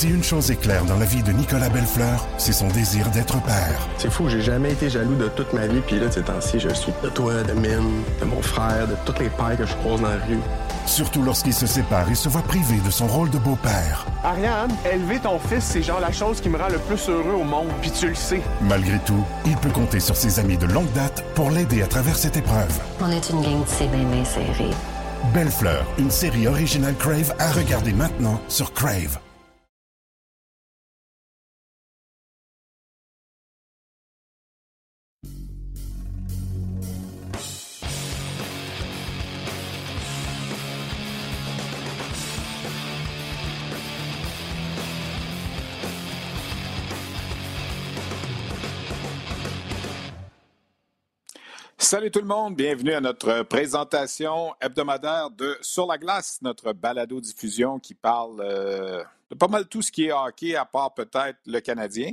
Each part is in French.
Si une chose est claire dans la vie de Nicolas Bellefleur, c'est son désir d'être père. C'est fou, j'ai jamais été jaloux de toute ma vie, puis là, ces temps-ci, je suis de toi, de Mine, de mon frère, de toutes les pères que je croise dans la rue. Surtout lorsqu'il se sépare et se voit privé de son rôle de beau-père. Ariane, élever ton fils, c'est genre la chose qui me rend le plus heureux au monde, puis tu le sais. Malgré tout, il peut compter sur ses amis de longue date pour l'aider à travers cette épreuve. On est une gang de. Belle Fleur, une série originale Crave à regarder maintenant sur Crave. Salut tout le monde, bienvenue à notre présentation hebdomadaire de Sur la glace, notre balado-diffusion qui parle euh, de pas mal tout ce qui est hockey, à part peut-être le Canadien.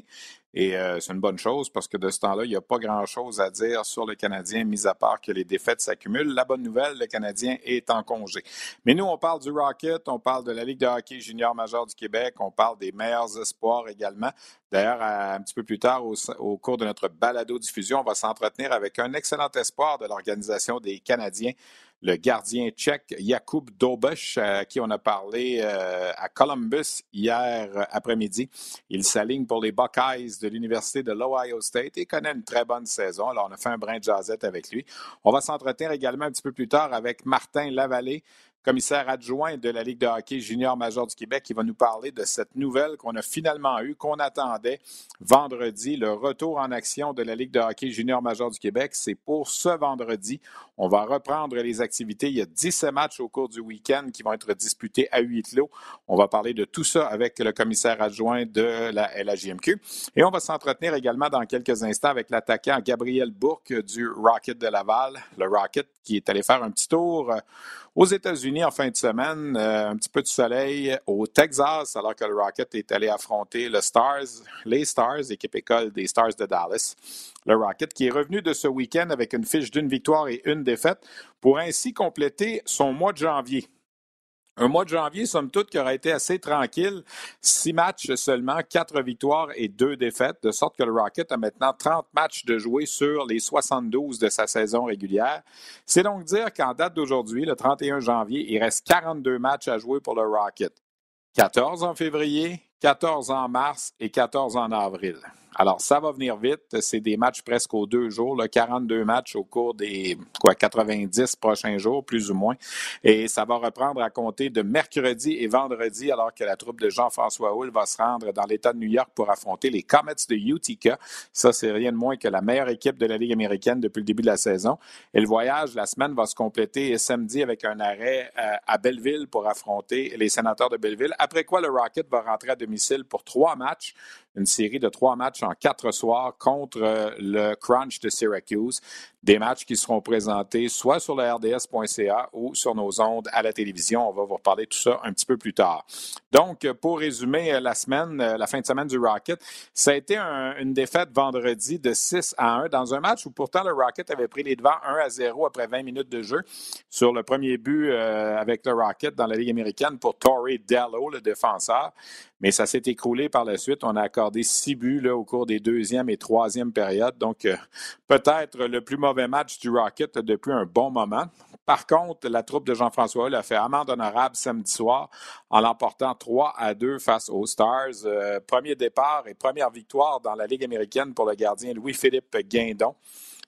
Et euh, c'est une bonne chose parce que de ce temps-là, il n'y a pas grand-chose à dire sur le Canadien, mis à part que les défaites s'accumulent. La bonne nouvelle, le Canadien est en congé. Mais nous, on parle du Rocket, on parle de la Ligue de hockey junior majeur du Québec, on parle des meilleurs espoirs également. D'ailleurs, un petit peu plus tard, au, au cours de notre balado-diffusion, on va s'entretenir avec un excellent espoir de l'Organisation des Canadiens, le gardien tchèque Jakub Dobush, à qui on a parlé euh, à Columbus hier après-midi. Il s'aligne pour les Buckeyes de l'Université de l'Ohio State et connaît une très bonne saison. Alors, on a fait un brin de jazzette avec lui. On va s'entretenir également un petit peu plus tard avec Martin Lavallée, commissaire adjoint de la Ligue de hockey junior major du Québec, qui va nous parler de cette nouvelle qu'on a finalement eue, qu'on attendait vendredi, le retour en action de la Ligue de hockey junior major du Québec. C'est pour ce vendredi. On va reprendre les activités. Il y a 17 matchs au cours du week-end qui vont être disputés à huit clos. On va parler de tout ça avec le commissaire adjoint de la LHJMQ. Et on va s'entretenir également dans quelques instants avec l'attaquant Gabriel Bourque du Rocket de Laval. Le Rocket qui est allé faire un petit tour aux États-Unis en fin de semaine, euh, un petit peu de soleil au Texas, alors que le Rocket est allé affronter le Stars, les Stars, équipe école des Stars de Dallas. Le Rocket qui est revenu de ce week-end avec une fiche d'une victoire et une défaite pour ainsi compléter son mois de janvier. Un mois de janvier, somme toute, qui aurait été assez tranquille. Six matchs seulement, quatre victoires et deux défaites, de sorte que le Rocket a maintenant 30 matchs de jouer sur les 72 de sa saison régulière. C'est donc dire qu'en date d'aujourd'hui, le 31 janvier, il reste 42 matchs à jouer pour le Rocket. 14 en février, 14 en mars et 14 en avril. Alors, ça va venir vite. C'est des matchs presque aux deux jours, là, 42 matchs au cours des quoi, 90 prochains jours, plus ou moins. Et ça va reprendre à compter de mercredi et vendredi, alors que la troupe de Jean-François Hull va se rendre dans l'État de New York pour affronter les Comets de Utica. Ça, c'est rien de moins que la meilleure équipe de la Ligue américaine depuis le début de la saison. Et le voyage, la semaine va se compléter samedi avec un arrêt euh, à Belleville pour affronter les sénateurs de Belleville. Après quoi, le Rocket va rentrer à domicile pour trois matchs une série de trois matchs en quatre soirs contre euh, le Crunch de Syracuse. Des matchs qui seront présentés soit sur le RDS.ca ou sur nos ondes à la télévision. On va vous reparler de tout ça un petit peu plus tard. Donc, pour résumer euh, la semaine, euh, la fin de semaine du Rocket, ça a été une défaite vendredi de 6 à 1 dans un match où pourtant le Rocket avait pris les devants 1 à 0 après 20 minutes de jeu sur le premier but avec le Rocket dans la Ligue américaine pour Torrey Dello, le défenseur. Mais ça s'est écroulé par la suite. On a accordé six buts au cours des deuxième et troisième périodes. Donc, euh, peut-être le plus mauvais match du Rocket depuis un bon moment. Par contre, la troupe de Jean-François Hull a fait amende honorable samedi soir en l'emportant 3 à 2 face aux Stars. Euh, premier départ et première victoire dans la Ligue américaine pour le gardien Louis-Philippe Guindon.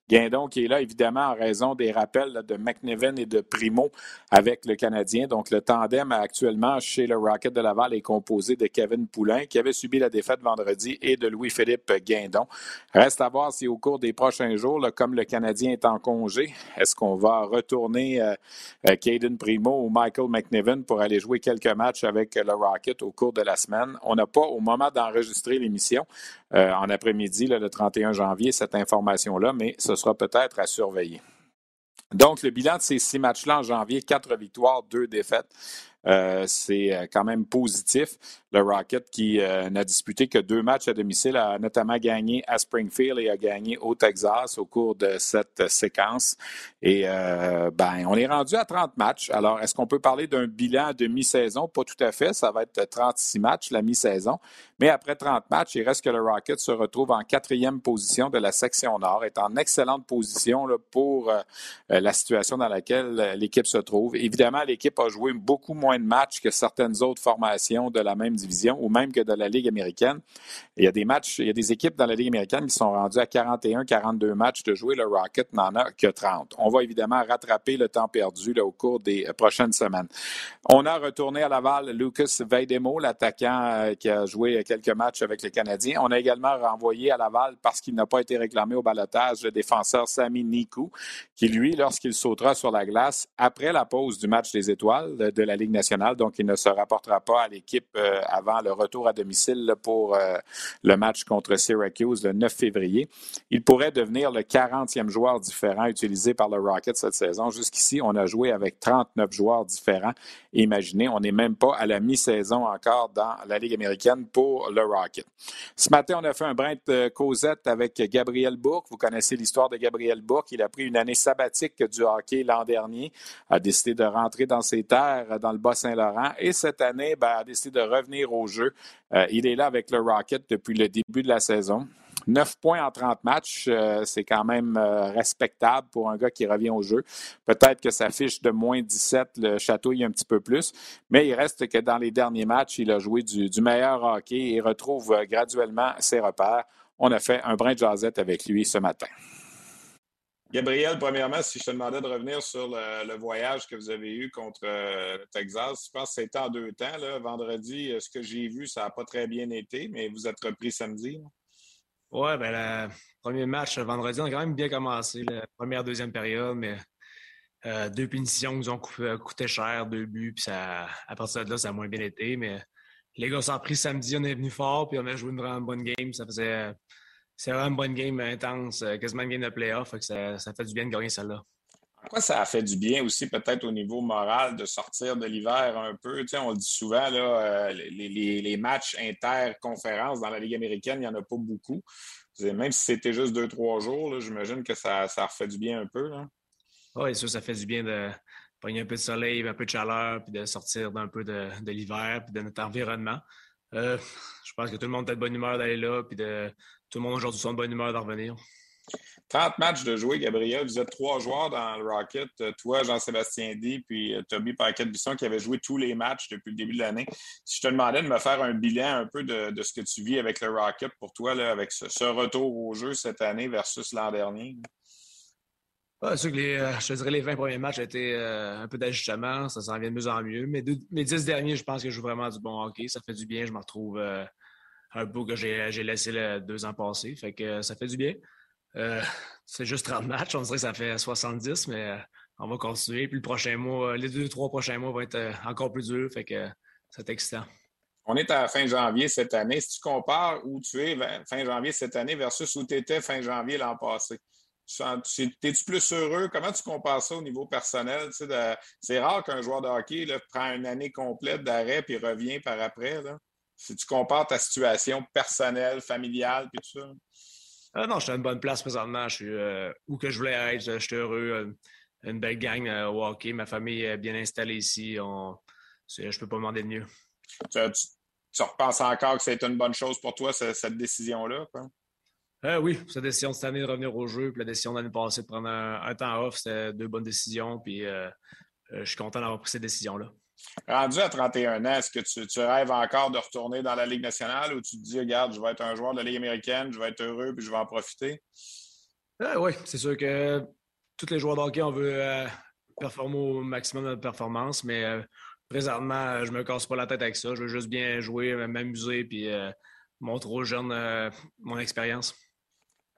Guindon qui est là, évidemment, en raison des rappels de McNevin et de Primo avec le Canadien. Donc, le tandem actuellement chez le Rocket de Laval est composé de Kevin Poulain, qui avait subi la défaite vendredi, et de Louis-Philippe Guindon. Reste à voir si au cours des prochains jours, comme le Canadien est en congé, est-ce qu'on va retourner euh, euh, Caden Primo ou Michael McNevin pour aller jouer quelques matchs avec le Rocket au cours de la semaine? On n'a pas, au moment d'enregistrer l'émission, euh, en après-midi, le 31 janvier, cette information-là, mais ce sera peut-être à surveiller. Donc, le bilan de ces six matchs-là en janvier, quatre victoires, deux défaites. Euh, c'est quand même positif. Le Rocket qui n'a disputé que deux matchs à domicile a notamment gagné à Springfield et a gagné au Texas au cours de cette séquence. Et ben, on est rendu à 30 matchs. Alors, est-ce qu'on peut parler d'un bilan de mi-saison? Pas tout à fait. Ça va être 36 matchs la mi-saison. Mais après 30 matchs, il reste que le Rocket se retrouve en quatrième position de la section nord, est en excellente position pour euh, euh, la situation dans laquelle euh, l'équipe se trouve. Évidemment, l'équipe a joué beaucoup moins de matchs que certaines autres formations de la même division ou même que de la Ligue américaine. Il y a des matchs, il y a des équipes dans la Ligue américaine qui sont rendues à 41, 42 matchs de jouer. Le Rocket n'en a que 30. On va évidemment rattraper le temps perdu là, au cours des prochaines semaines. On a retourné à Laval Lucas Veidemo, l'attaquant qui a joué quelques matchs avec les Canadiens. On a également renvoyé à Laval parce qu'il n'a pas été réclamé au balotage le défenseur Sami Nikou, qui lui, lorsqu'il sautera sur la glace après la pause du match des étoiles de la Ligue nationale, donc il ne se rapportera pas à l'équipe euh, avant le retour à domicile pour euh, le match contre Syracuse le 9 février. Il pourrait devenir le 40e joueur différent utilisé par le Rocket cette saison. Jusqu'ici, on a joué avec 39 joueurs différents. Imaginez, on n'est même pas à la mi-saison encore dans la Ligue américaine pour le Rocket. Ce matin, on a fait un brin de causette avec Gabriel Bourque. Vous connaissez l'histoire de Gabriel Bourque. Il a pris une année sabbatique du hockey l'an dernier, a décidé de rentrer dans ses terres dans le Bas-Saint-Laurent et cette année, ben, a décidé de revenir au jeu. Euh, il est là avec le Rocket depuis le début de la saison. 9 points en 30 matchs, euh, c'est quand même euh, respectable pour un gars qui revient au jeu. Peut-être que sa fiche de moins 17 le chatouille un petit peu plus, mais il reste que dans les derniers matchs, il a joué du, meilleur hockey et retrouve graduellement ses repères. On a fait un brin de jasette avec lui ce matin. Gabriel, premièrement, si je te demandais de revenir sur le, voyage que vous avez eu contre le Texas, je pense que c'était en deux temps. Vendredi, ce que j'ai vu, ça n'a pas très bien été, mais vous êtes repris samedi. Ouais, ben le premier match vendredi, on a quand même bien commencé. La première, deuxième période, mais euh, deux punitions nous ont euh, coûté, cher, deux buts, puis à partir de là, ça a moins bien été. Mais les gars sont pris samedi, on est venu fort, puis on a joué une vraiment bonne game. Ça faisait. C'est vraiment une bonne game intense, euh, quasiment une game de playoff. Ça, ça fait du bien de gagner celle-là. Pourquoi ça a fait du bien aussi, peut-être au niveau moral, de sortir de l'hiver un peu? Tu sais, on le dit souvent, là, euh, les, les, les, matchs interconférences dans la Ligue américaine, il n'y en a pas beaucoup. Même si c'était juste deux, trois jours, j'imagine que ça, ça refait du bien un peu. Oui, sûr, ça fait du bien de prendre un peu de soleil, un peu de chaleur, puis de sortir d'un peu de, de l'hiver, puis de notre environnement. Euh, je pense que tout le monde est de bonne humeur d'aller là, puis de, tout le monde aujourd'hui sont de bonne humeur de revenir. 30 matchs de jouer, Gabriel. Vous êtes trois joueurs dans le Rocket. Euh, toi, Jean-Sébastien D, puis euh, Toby Paquette-Bisson qui avait joué tous les matchs depuis le début de l'année. Si je te demandais de me faire un bilan un peu de, ce que tu vis avec le Rocket pour toi, là, avec ce, retour au jeu cette année versus l'an dernier? Ah, sûr que les, euh, je te dirais les 20 premiers matchs été un peu d'ajustement. Ça s'en vient de mieux en mieux. Mais mes 10 derniers, je pense que je joue vraiment du bon hockey. Ça fait du bien. Je me retrouve un peu que j'ai laissé deux ans passés. Fait que ça fait du bien. Euh, c'est juste 30 matchs. On dirait que ça fait 70, mais euh, on va continuer. Puis le prochain mois, euh, les deux, trois prochains mois vont être encore plus durs. Fait que c'est excitant. On est à fin janvier cette année. Si tu compares où tu es fin janvier cette année versus où tu étais fin janvier l'an passé, es-tu plus heureux? Comment tu compares ça au niveau personnel? C'est rare qu'un joueur de hockey prend une année complète d'arrêt puis revient par après. Si tu compares ta situation personnelle, familiale, puis tout ça. Ah non, je suis à une bonne place présentement. Je suis euh, où que je voulais être. Je suis heureux. Euh, une belle gang euh, au hockey. Ma famille est bien installée ici. On... Je ne peux pas demander de mieux. Tu, repenses encore que c'est une bonne chose pour toi, cette, décision-là? oui, cette décision de cette année de revenir au jeu, puis la décision de l'année passée de prendre un, temps off, c'était deux bonnes décisions. Puis je suis content d'avoir pris cette décision-là. Rendu à 31 ans, est-ce que tu, rêves encore de retourner dans la Ligue nationale ou tu te dis, regarde, je vais être un joueur de la Ligue américaine, je vais être heureux puis je vais en profiter? Euh, oui, c'est sûr que tous les joueurs de hockey, on veut euh, performer au maximum de notre performance, mais euh, présentement, je me casse pas la tête avec ça. Je veux juste bien jouer, m'amuser puis montrer aux jeunes mon expérience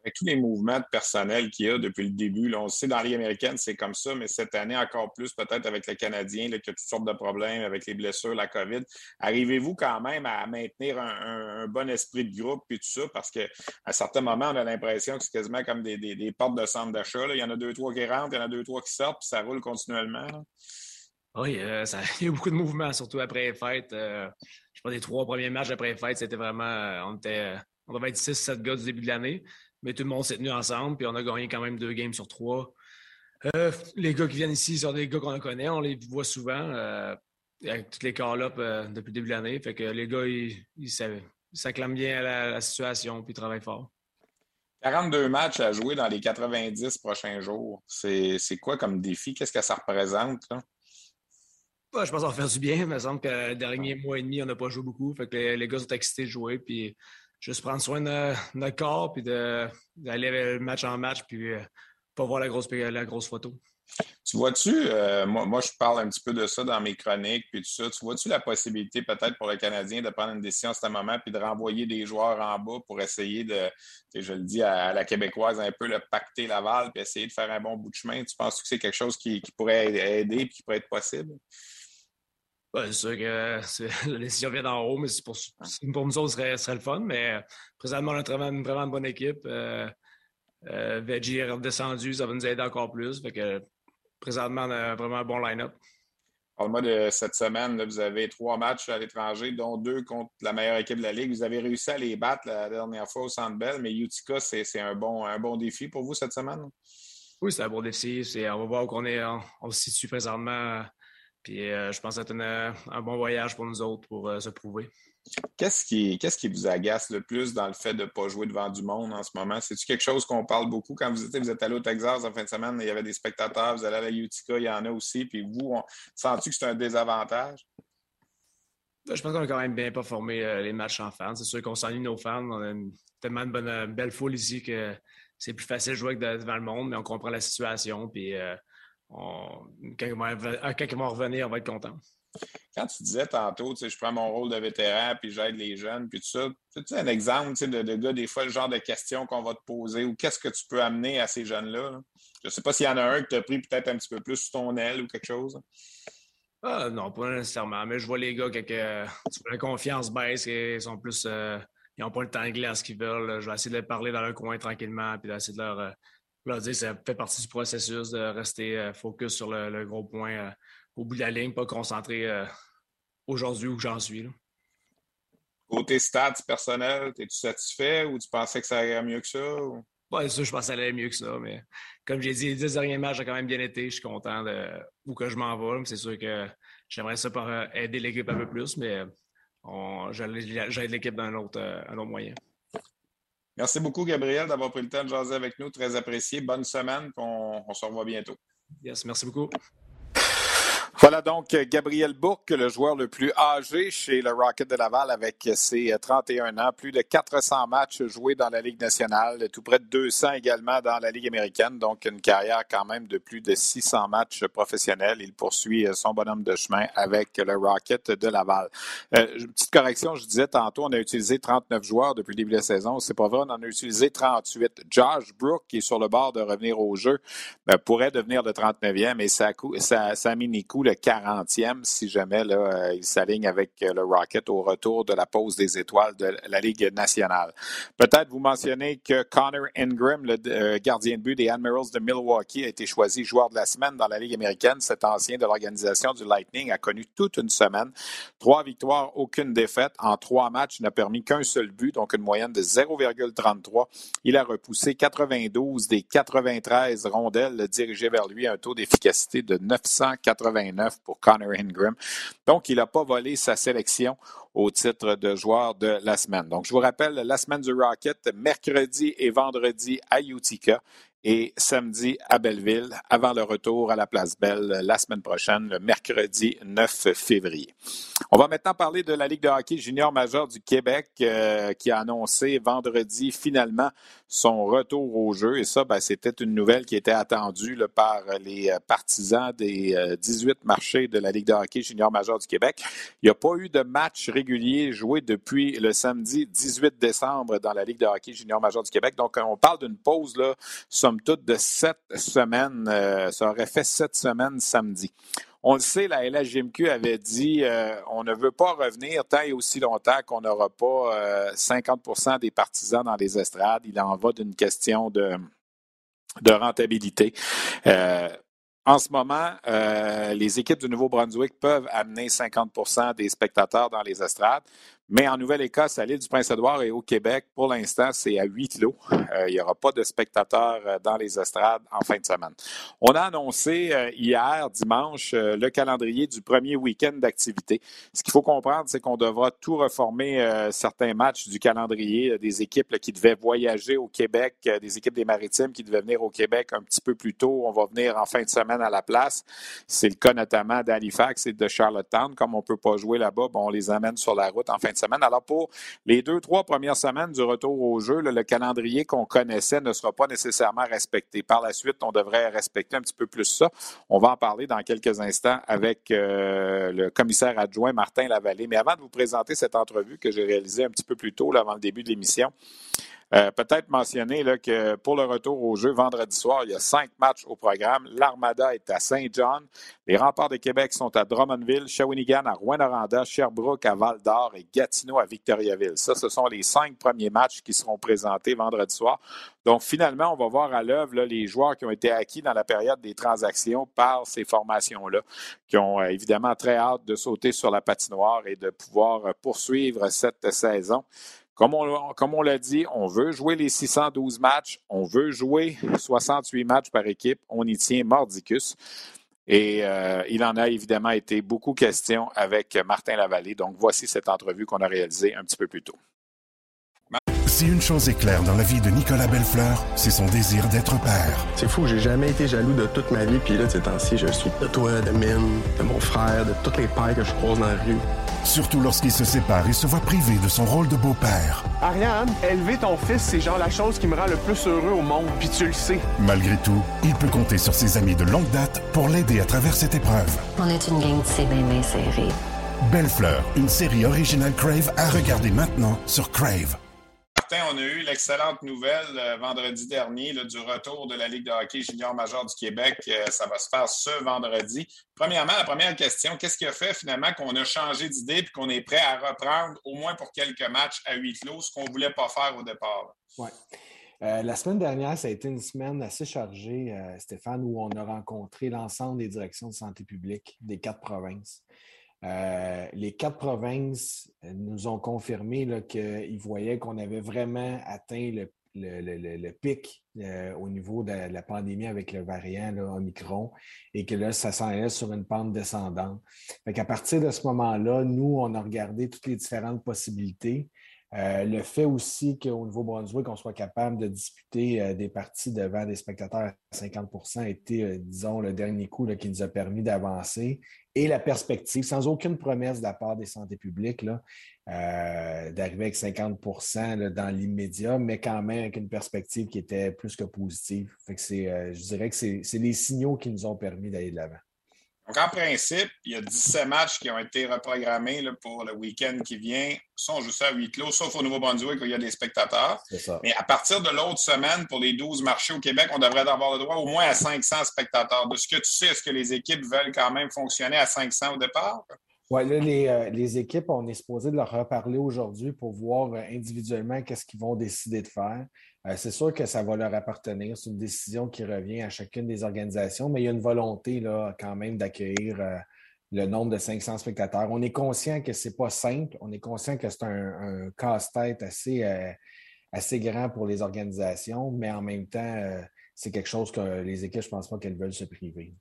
avec tous les mouvements de personnel qu'il y a depuis le début. On sait dans la Ligue américaine, c'est comme ça, mais cette année encore plus, peut-être avec le Canadien, là, qui a toutes sortes de problèmes avec les blessures, la COVID. Arrivez-vous quand même à maintenir un, bon esprit de groupe et tout ça? Parce qu'à certains moments, on a l'impression que c'est quasiment comme des, portes de centre d'achat. Il y en a deux, trois qui rentrent, il y en a deux, trois qui sortent, puis ça roule continuellement. Oui, ça, il y a beaucoup de mouvements, surtout après les fêtes. je pense les trois premiers matchs après les fêtes, c'était vraiment. on, était, on devait être 6-7 gars du début de l'année, mais tout le monde s'est tenu ensemble, puis on a gagné quand même deux games sur trois. les gars qui viennent ici sont des gars qu'on connaît, on les voit souvent avec tous les call-ups depuis le début de l'année. Fait que les gars, ils, s'acclament bien à la, situation puis ils travaillent fort. 42 matchs à jouer dans les 90 prochains jours. C'est quoi comme défi? Qu'est-ce que ça représente? je pense va faire du bien. Il me semble que le dernier mois et demi, on n'a pas joué beaucoup. Fait que les, gars sont excités de jouer. Puis juste prendre soin de, notre corps puis d'aller match en match puis euh, pas voir la grosse, la grosse photo. Tu vois-tu, euh, moi, moi, je parle un petit peu de ça dans mes chroniques, puis tout ça. Tu vois-tu la possibilité, peut-être pour le Canadien, de prendre une décision à ce moment, puis de renvoyer des joueurs en bas pour essayer de, je le dis à, la québécoise, un peu le pacter Laval, puis essayer de faire un bon bout de chemin? Tu penses que c'est quelque chose qui, pourrait aider et qui pourrait être possible? C'est sûr que la décision vient d'en haut, mais pour, pour nous autres, ce serait, le fun. Mais présentement, on a vraiment, une vraiment bonne équipe. Euh, euh, Veggie est redescendu, ça va nous aider encore plus. Fait que, présentement, on a vraiment un bon line-up. Parle-moi de cette semaine. vous avez trois matchs à l'étranger, dont deux contre la meilleure équipe de la Ligue. Vous avez réussi à les battre la dernière fois au Centre Bell, mais Utica, c'est un bon, un bon défi pour vous cette semaine? Oui, c'est un bon défi. On va voir où on, est, on, se situe présentement. Puis euh, je pense que c'est un bon voyage pour nous autres pour euh, se prouver. Qu'est-ce qui, qu'est-ce qui vous agace le plus dans le fait de ne pas jouer devant du monde en ce moment? C'est-tu quelque chose qu'on parle beaucoup? Quand vous, vous êtes allé au Texas en fin de semaine, il y avait des spectateurs, vous allez à la Utica, il y en a aussi, puis vous, sens-tu que c'est un désavantage? Ben, je pense qu'on a quand même bien performé euh, les matchs en fans. C'est sûr qu'on s'ennuie nos fans. On a tellement de bonne, belle foule ici que c'est plus facile de jouer que devant le monde, mais on comprend la situation. Puis euh, quand, ils vont revenir, on va être content. Quand tu disais tantôt, je prends mon rôle de vétéran, puis j'aide les jeunes, puis tout ça, tu un exemple de, de, gars, des fois, le genre de questions qu'on va te poser ou qu'est-ce que tu peux amener à ces jeunes-là? Je ne sais pas s'il y en a un qui t'a pris peut-être un petit peu plus sous ton aile ou quelque chose. Ah, non, pas nécessairement, mais je vois les gars que, la confiance baisse et ils sont plus. Euh, ils n'ont pas le temps de glace qu'ils veulent. Je vais essayer de parler dans leur coin tranquillement, puis d'essayer de leur, euh, leur, dire ça fait partie du processus de rester euh, focus sur le gros point au bout de la ligne, pas concentré euh, aujourd'hui où j'en suis. Là. Côté stats personnels, es-tu satisfait ou tu pensais que ça allait mieux que ça? Oui, ça, je pensais que ça allait mieux que ça, mais comme j'ai dit, les dix derniers matchs ont quand même bien été. Je suis content de où que je m'en vais. C'est sûr que j'aimerais ça pour euh, aider l'équipe un peu plus, mais j'aide l'équipe d'un autre, euh, un autre moyen. Merci beaucoup, Gabriel, d'avoir pris le temps de jaser avec nous. Très apprécié. Bonne semaine. On, se revoit bientôt. Yes, merci beaucoup. Voilà donc Gabriel Bourque, le joueur le plus âgé chez le Rocket de Laval avec ses 31 ans, plus de 400 matchs joués dans la Ligue nationale, tout près de 200 également dans la Ligue américaine, donc une carrière quand même de plus de 600 matchs professionnels. Il poursuit son bonhomme de chemin avec le Rocket de Laval. Euh, petite correction, je disais tantôt, on a utilisé 39 joueurs depuis le début de la saison. C'est pas vrai, on en a utilisé 38. Josh Brook, qui est sur le bord de revenir au jeu, ben, pourrait devenir le 39e, mais ça, ça, ça a mis coup 40e si jamais là, euh, il s'aligne avec euh, le Rocket au retour de la pause des étoiles de la Ligue nationale. Peut-être vous mentionnez que Connor Ingram, le euh, gardien de but des Admirals de Milwaukee, a été choisi joueur de la semaine dans la Ligue américaine. Cet ancien de l'organisation du Lightning a connu toute une semaine. Trois victoires, aucune défaite. En trois matchs, il n'a permis qu'un seul but, donc une moyenne de 0,33. Il a repoussé 92 des 93 rondelles dirigées vers lui, un taux d'efficacité de 989 pour Connor Ingram. Donc, il n'a pas volé sa sélection au titre de joueur de la semaine. Donc, je vous rappelle, la semaine du Rocket, mercredi et vendredi à Utica et samedi à Belleville avant le retour à la Place Belle la semaine prochaine, le mercredi 9 février. On va maintenant parler de la Ligue de hockey junior majeur du Québec euh, qui a annoncé vendredi finalement son retour au jeu. Et ça, ben, c'était une nouvelle qui était attendue par les euh, partisans des 18 euh, marchés de la Ligue de hockey junior majeur du Québec. Il n'y a pas eu de match régulier joué depuis le samedi 18 décembre dans la Ligue de hockey junior majeur du Québec. Donc, on parle d'une pause là, de sept semaines. Euh, ça aurait fait sept semaines samedi. On le sait, la LHGMQ avait dit euh, on ne veut pas revenir tant et aussi longtemps qu'on n'aura pas 50% euh, des partisans dans les estrades. Il en va d'une question de, rentabilité. En ce moment, euh, les équipes du Nouveau-Brunswick peuvent amener 50% des spectateurs dans les estrades. Mais en Nouvelle-Écosse, à l'île du Prince-Édouard et au Québec, pour l'instant, c'est à huit lots. Euh, il n'y aura pas de spectateurs euh, dans les estrades en fin de semaine. On a annoncé euh, hier, dimanche, le calendrier du premier week-end d'activité. Ce qu'il faut comprendre, c'est qu'on devra tout reformer certains matchs du calendrier des équipes qui devaient voyager au Québec, des équipes des maritimes qui devaient venir au Québec un petit peu plus tôt. On va venir en fin de semaine à la place. C'est le cas notamment d'Halifax et de Charlottetown. Comme on ne peut pas jouer là-bas, bon, on les amène sur la route en fin de semaine. Alors, pour les deux, trois premières semaines du retour au jeu, le calendrier qu'on connaissait ne sera pas nécessairement respecté. Par la suite, on devrait respecter un petit peu plus ça. On va en parler dans quelques instants avec euh, le commissaire adjoint Martin Lavallée. Mais avant de vous présenter cette entrevue que j'ai réalisée un petit peu plus tôt, avant le début de l'émission, euh, peut-être mentionner que pour le retour au jeu vendredi soir, il y a cinq matchs au programme. L'Armada est à Saint-John. Les remparts de Québec sont à Drummondville, Shawinigan à Rouen-Noranda, Sherbrooke à Val-d'Or et Gatineau à Victoriaville. Ça, ce sont les cinq premiers matchs qui seront présentés vendredi soir. Donc, finalement, on va voir à l'œuvre les joueurs qui ont été acquis dans la période des transactions par ces formations-là, qui ont euh, évidemment très hâte de sauter sur la patinoire et de pouvoir euh, poursuivre cette saison. Comme on, l'a dit, on veut jouer les 612 matchs, on veut jouer 68 matchs par équipe, on y tient mordicus. Et euh, il en a évidemment été beaucoup question avec Martin Lavallée. Donc voici cette entrevue qu'on a réalisée un petit peu plus tôt. Si une chose est claire dans la vie de Nicolas Bellefleur, c'est son désir d'être père. C'est fou, j'ai jamais été jaloux de toute ma vie, puis là, ces temps-ci, je suis de toi, de Mine, de mon frère, de toutes les pères que je croise dans la rue. Surtout lorsqu'il se sépare et se voit privé de son rôle de beau-père. Ariane, élever ton fils, c'est genre la chose qui me rend le plus heureux au monde, puis tu le sais. Malgré tout, il peut compter sur ses amis de longue date pour l'aider à travers cette épreuve. On est une gang de c'est bien série. Belle Fleur, une série originale Crave à regarder maintenant sur Crave on a eu l'excellente nouvelle euh, vendredi dernier du retour de la Ligue de hockey junior major du Québec. Euh, ça va se faire ce vendredi. Premièrement, la première question, qu'est-ce qui a fait finalement qu'on a changé d'idée et qu'on est prêt à reprendre au moins pour quelques matchs à huis clos, ce qu'on ne voulait pas faire au départ? Oui. Euh, la semaine dernière, ça a été une semaine assez chargée, Stéphane, où on a rencontré l'ensemble des directions de santé publique des quatre provinces. Euh, les quatre provinces nous ont confirmé qu'ils voyaient qu'on avait vraiment atteint le, pic euh, au niveau de la pandémie avec le variant Omicron et que là, ça s'en allait sur une pente descendante. à partir de ce moment-là, nous, on a regardé toutes les différentes possibilités. Euh, le fait aussi qu'au Nouveau-Brunswick, on soit capable de disputer des parties devant des spectateurs à 50% a été, disons, le dernier coup qui nous a permis d'avancer et la perspective, sans aucune promesse de la part des santé publiques, euh, d'arriver avec 50% dans l'immédiat, mais quand même avec une perspective qui était plus que positive. Euh, je dirais que c'est les signaux qui nous ont permis d'aller de l'avant. Donc, en principe, il y a 17 matchs qui ont été reprogrammés pour le week-end qui vient. Sont juste à huis clos, sauf au Nouveau-Brunswick où il y a des spectateurs. Mais à partir de l'autre semaine, pour les 12 marchés au Québec, on devrait avoir le droit au moins à 500 spectateurs. De ce que tu sais, est-ce que les équipes veulent quand même fonctionner à 500 au départ? Oui, là, les, euh, les, équipes, on est supposé de leur reparler aujourd'hui pour voir euh, individuellement qu'est-ce qu'ils vont décider de faire. Euh, c'est sûr que ça va leur appartenir. C'est une décision qui revient à chacune des organisations, mais il y a une volonté là, quand même d'accueillir euh, le nombre de 500 spectateurs. On est conscient que ce n'est pas simple. On est conscient que c'est un, casse-tête assez, euh, assez grand pour les organisations, mais en même temps, c'est quelque chose que les équipes, je ne pense pas qu'elles veulent se priver.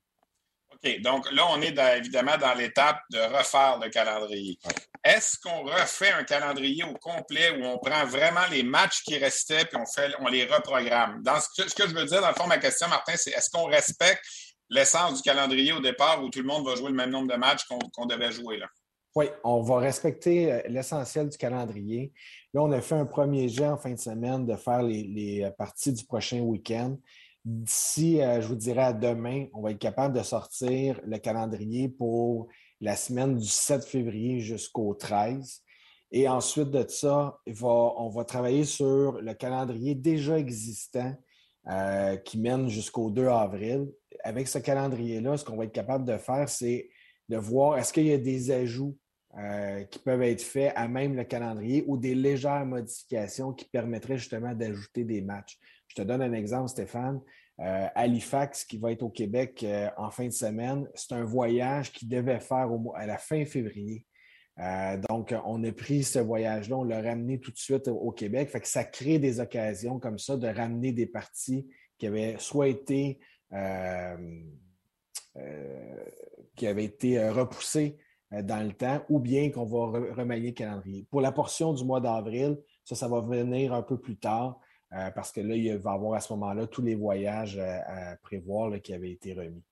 OK. Donc là, on est évidemment dans l'étape de refaire le calendrier. Est-ce qu'on refait un calendrier au complet où on prend vraiment les matchs qui restaient puis on, fait, on les reprogramme? Dans ce que, je veux dire, dans le fond, ma question, Martin, c'est est-ce qu'on respecte l'essence du calendrier au départ où tout le monde va jouer le même nombre de matchs qu'on devait jouer là? Oui, on va respecter euh, l'essentiel du calendrier. Là, on a fait un premier jet en fin de semaine de faire les, les euh, parties du prochain week-end. D'ici, euh, je vous dirais à demain, on va être capable de sortir le calendrier pour la semaine du 7 février jusqu'au 13. Et ensuite de ça, on va travailler sur le calendrier déjà existant euh, qui mène jusqu'au 2 avril. Avec ce calendrier-là, ce qu'on va être capable de faire, c'est de voir est-ce qu'il y a des ajouts euh, qui peuvent être faits à même le calendrier ou des légères modifications qui permettraient justement d'ajouter des matchs. Je te donne un exemple, Stéphane. Halifax qui va être au Québec en fin de semaine. C'est un voyage qu'il devait faire à la fin février. donc, on a pris ce voyage-là, on l'a ramené tout de suite au Québec. Ça crée des occasions comme ça de ramener des parties qui avaient soit été, qui avaient été repoussées dans le temps ou bien qu'on va remanier le calendrier. Pour la portion du mois d'avril, ça, ça va venir un peu plus tard euh, parce que là, il va y avoir à ce moment-là tous les voyages à, prévoir qui avaient été remis.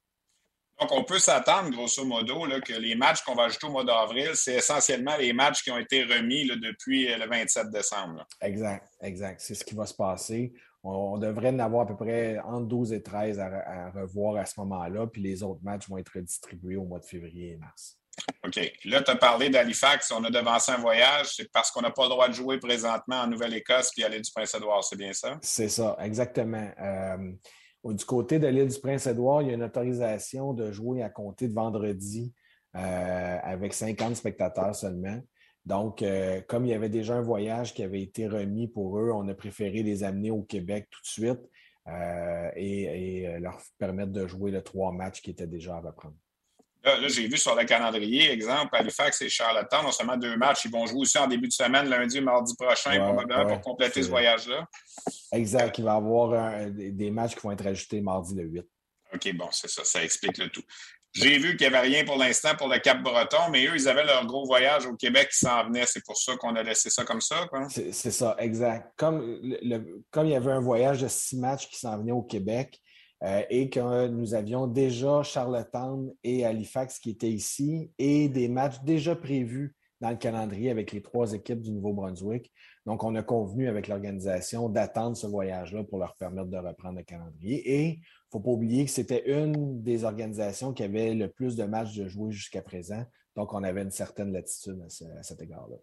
Donc, on peut s'attendre, grosso modo, que les matchs qu'on va ajouter au mois d'avril, c'est essentiellement les matchs qui ont été remis depuis euh, le 27 décembre. Exact, exact. C'est ce qui va se passer. On, devrait en avoir à peu près entre 12 et 13 à revoir à ce moment-là, puis les autres matchs vont être distribués au mois de février et mars. OK. Là, tu as parlé d'Halifax. On a devancé un voyage. C'est parce qu'on n'a pas le droit de jouer présentement en Nouvelle-Écosse puis à l'île du Prince-Édouard. C'est bien ça? C'est ça, exactement. Euh, du côté de l'île du Prince-Édouard, il y a une autorisation de jouer à compter de vendredi euh, avec 50 spectateurs seulement. Donc, euh, comme il y avait déjà un voyage qui avait été remis pour eux, on a préféré les amener au Québec tout de suite et, et leur permettre de jouer les trois matchs qui étaient déjà à reprendre. Là, j'ai vu sur le calendrier, exemple, Halifax et Charlottetown, non seulement deux matchs, ils vont jouer aussi en début de semaine, lundi et mardi prochain, probablement, pour compléter ce voyage-là. Exact. Il va y avoir des matchs qui vont être ajoutés mardi le 8. OK, bon, c'est ça. Ça explique le tout. J'ai vu qu'il n'y avait rien pour l'instant pour le Cap-Breton, mais eux, ils avaient leur gros voyage au Québec qui s'en venait. C'est pour ça qu'on a laissé ça comme ça. C'est ça, exact. Comme, comme il y avait un voyage de six matchs qui s'en venait au Québec, euh, et que nous avions déjà Charlottetown et Halifax qui étaient ici et des matchs déjà prévus dans le calendrier avec les trois équipes du Nouveau-Brunswick. Donc, on a convenu avec l'organisation d'attendre ce voyage-là pour leur permettre de reprendre le calendrier. Et il ne faut pas oublier que c'était une des organisations qui avait le plus de matchs de jouer jusqu'à présent. Donc, on avait une certaine latitude à cet égard-là.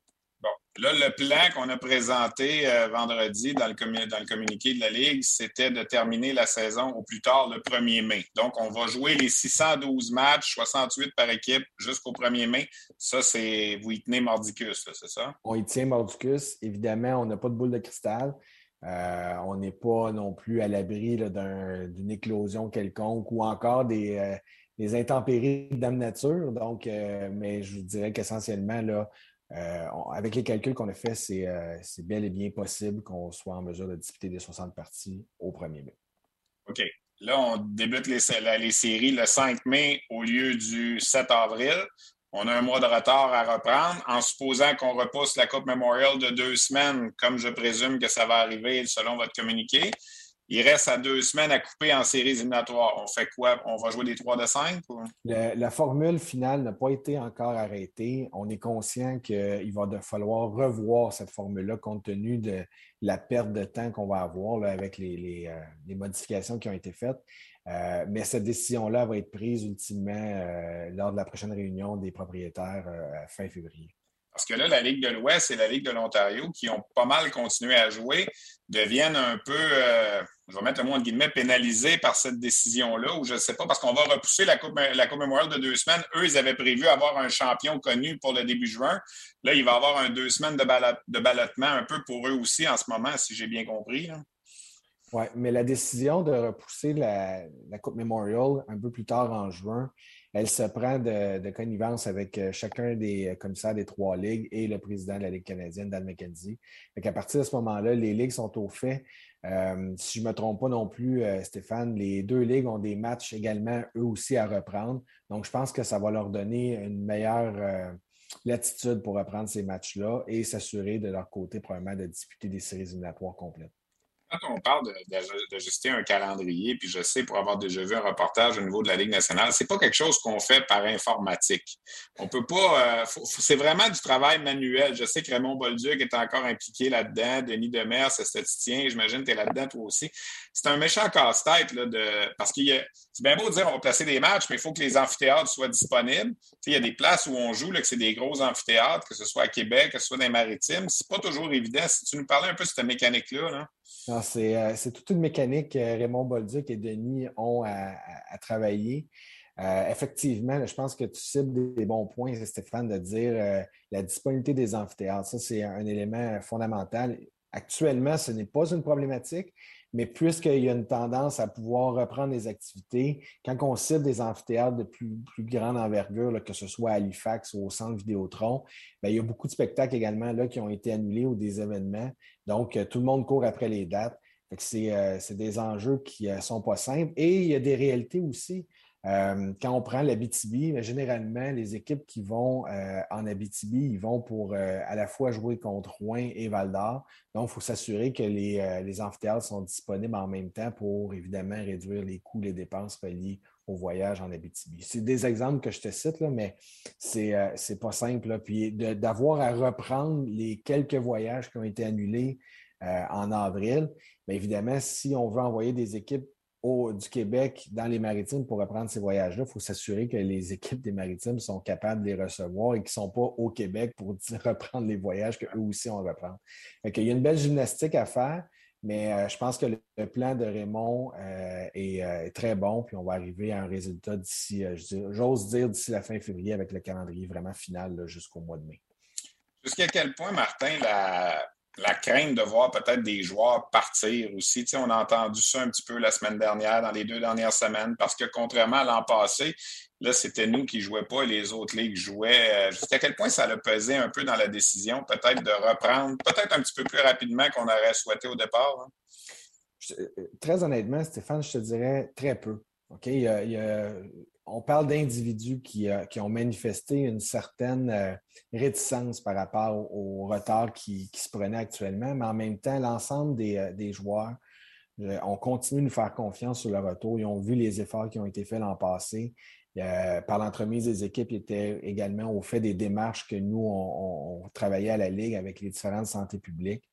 Là, le plan qu'on a présenté euh, vendredi dans le, communiqué de la Ligue, c'était de terminer la saison au plus tard le 1er mai. Donc, on va jouer les 612 matchs, 68 par équipe, jusqu'au 1er mai. Ça, c'est vous y tenez mordicus, c'est ça? On y tient mordicus. Évidemment, on n'a pas de boule de cristal. Euh, on n'est pas non plus à l'abri d'une éclosion quelconque ou encore des, euh, intempéries de nature. Donc, mais je vous dirais qu'essentiellement, là, euh, avec les calculs qu'on a faits, euh, c'est bel et bien possible qu'on soit en mesure de disputer des 60 parties au 1er mai. OK. Là, on débute les, les, séries le 5 mai au lieu du 7 avril. On a un mois de retard à reprendre en supposant qu'on repousse la Coupe Memorial de deux semaines, comme je présume que ça va arriver selon votre communiqué. Il reste à deux semaines à couper en séries éliminatoires. On fait quoi? On va jouer des 3 de 5? la formule finale n'a pas été encore arrêtée. On est conscient qu'il va falloir revoir cette formule-là compte tenu de la perte de temps qu'on va avoir avec les, euh, modifications qui ont été faites. Euh, mais cette décision-là va être prise ultimement euh, lors de la prochaine réunion des propriétaires fin février. Parce que là, la Ligue de l'Ouest et la Ligue de l'Ontario, qui ont pas mal continué à jouer, deviennent un peu, euh, je vais mettre le mot en guillemets, pénalisés par cette décision-là, ou je ne sais pas, parce qu'on va repousser la Coupe, la coupe Memorial de deux semaines. Eux, ils avaient prévu avoir un champion connu pour le début juin. Là, il va avoir un deux semaines de ballottement un peu pour eux aussi en ce moment, si j'ai bien compris. Oui, mais la décision de repousser la, Coupe Memorial un peu plus tard en juin, elle se prend de, connivence avec euh, chacun des euh, commissaires des trois ligues et le président de la Ligue canadienne, Dan McKenzie. À partir de ce moment-là, les ligues sont au fait. Euh, si je ne me trompe pas non plus, Stéphane, les deux ligues ont des matchs également, eux aussi, à reprendre. Donc, je pense que ça va leur donner une meilleure latitude pour reprendre ces matchs-là et s'assurer de leur côté, probablement, de disputer des séries éliminatoires complètes quand on parle d'ajuster un calendrier, puis je sais pour avoir déjà vu un reportage au niveau de la Ligue nationale, c'est pas quelque chose qu'on fait par informatique. On peut pas. Euh, c'est vraiment du travail manuel. Je sais que Raymond Bolduc est encore impliqué là-dedans, Denis Demers, statisticien, j'imagine que tu es là-dedans toi aussi. C'est un méchant casse-tête de, parce qu'il c'est bien beau de dire on va placer des matchs, mais il faut que les amphithéâtres soient disponibles. il y a des places où on joue, là, que c'est des gros amphithéâtres, que ce soit à Québec, que ce soit dans les maritimes. C'est pas toujours évident. Si tu nous parlais un peu de cette mécanique-là. Là. Euh, c'est toute une mécanique que Raymond Bolduc et Denis ont à, travailler. Euh, effectivement, je pense que tu cibles des, bons points, Stéphane, de dire euh, la disponibilité des amphithéâtres. Ça, c'est un élément fondamental. Actuellement, ce n'est pas une problématique, mais puisqu'il y a une tendance à pouvoir reprendre les activités, quand on cible des amphithéâtres de plus, grande envergure, que ce soit à Halifax ou au centre Vidéotron, bien, il y a beaucoup de spectacles également là, qui ont été annulés ou des événements. Donc, tout le monde court après les dates. C'est des enjeux qui ne sont pas simples. Et il y a des réalités aussi. Euh, quand on prend l'Abitibi, généralement, les équipes qui vont euh, en Abitibi, ils vont pour euh, à la fois jouer contre Rouen et Val d'Or. Donc, il faut s'assurer que les, amphithéâtres sont disponibles en même temps pour évidemment réduire les coûts, les dépenses reliées au voyage en Abitibi. C'est des exemples que je te cite, mais c'est n'est pas simple. Puis d'avoir à reprendre les quelques voyages qui ont été annulés en avril, évidemment, si on veut envoyer des équipes du Québec dans les maritimes pour reprendre ces voyages-là, il faut s'assurer que les équipes des maritimes sont capables de les recevoir et qu'ils ne sont pas au Québec pour reprendre les voyages qu'eux aussi on reprend. il y a une belle gymnastique à faire, mais euh, je pense que le, plan de Raymond euh, euh, est, très bon, puis on va arriver à un résultat d'ici, j'ose dire, d'ici la fin février avec le calendrier vraiment final jusqu'au mois de mai. Jusqu'à quel point, Martin, la, la crainte de voir peut-être des joueurs partir aussi. Tu on a entendu ça un petit peu la semaine dernière, dans les deux dernières semaines, parce que contrairement à l'an passé, là, c'était nous qui ne jouaient pas et les autres ligues jouaient. Euh, jusqu'à quel point ça a pesé un peu dans la décision, peut-être de reprendre, peut-être un petit peu plus rapidement qu'on aurait souhaité au départ? Hein? Euh, très honnêtement, Stéphane, je te dirais très peu. OK? il y a on parle d'individus qui, euh, ont manifesté une certaine euh, réticence par rapport au, retard qui, se prenait actuellement, mais en même temps, l'ensemble des, euh, joueurs ont continué de nous faire confiance sur le retour. Ils ont vu les efforts qui ont été faits l'an passé. par l'entremise des équipes, ils étaient également au fait des démarches que nous, on, travaillait à la Ligue avec les différentes santé publiques.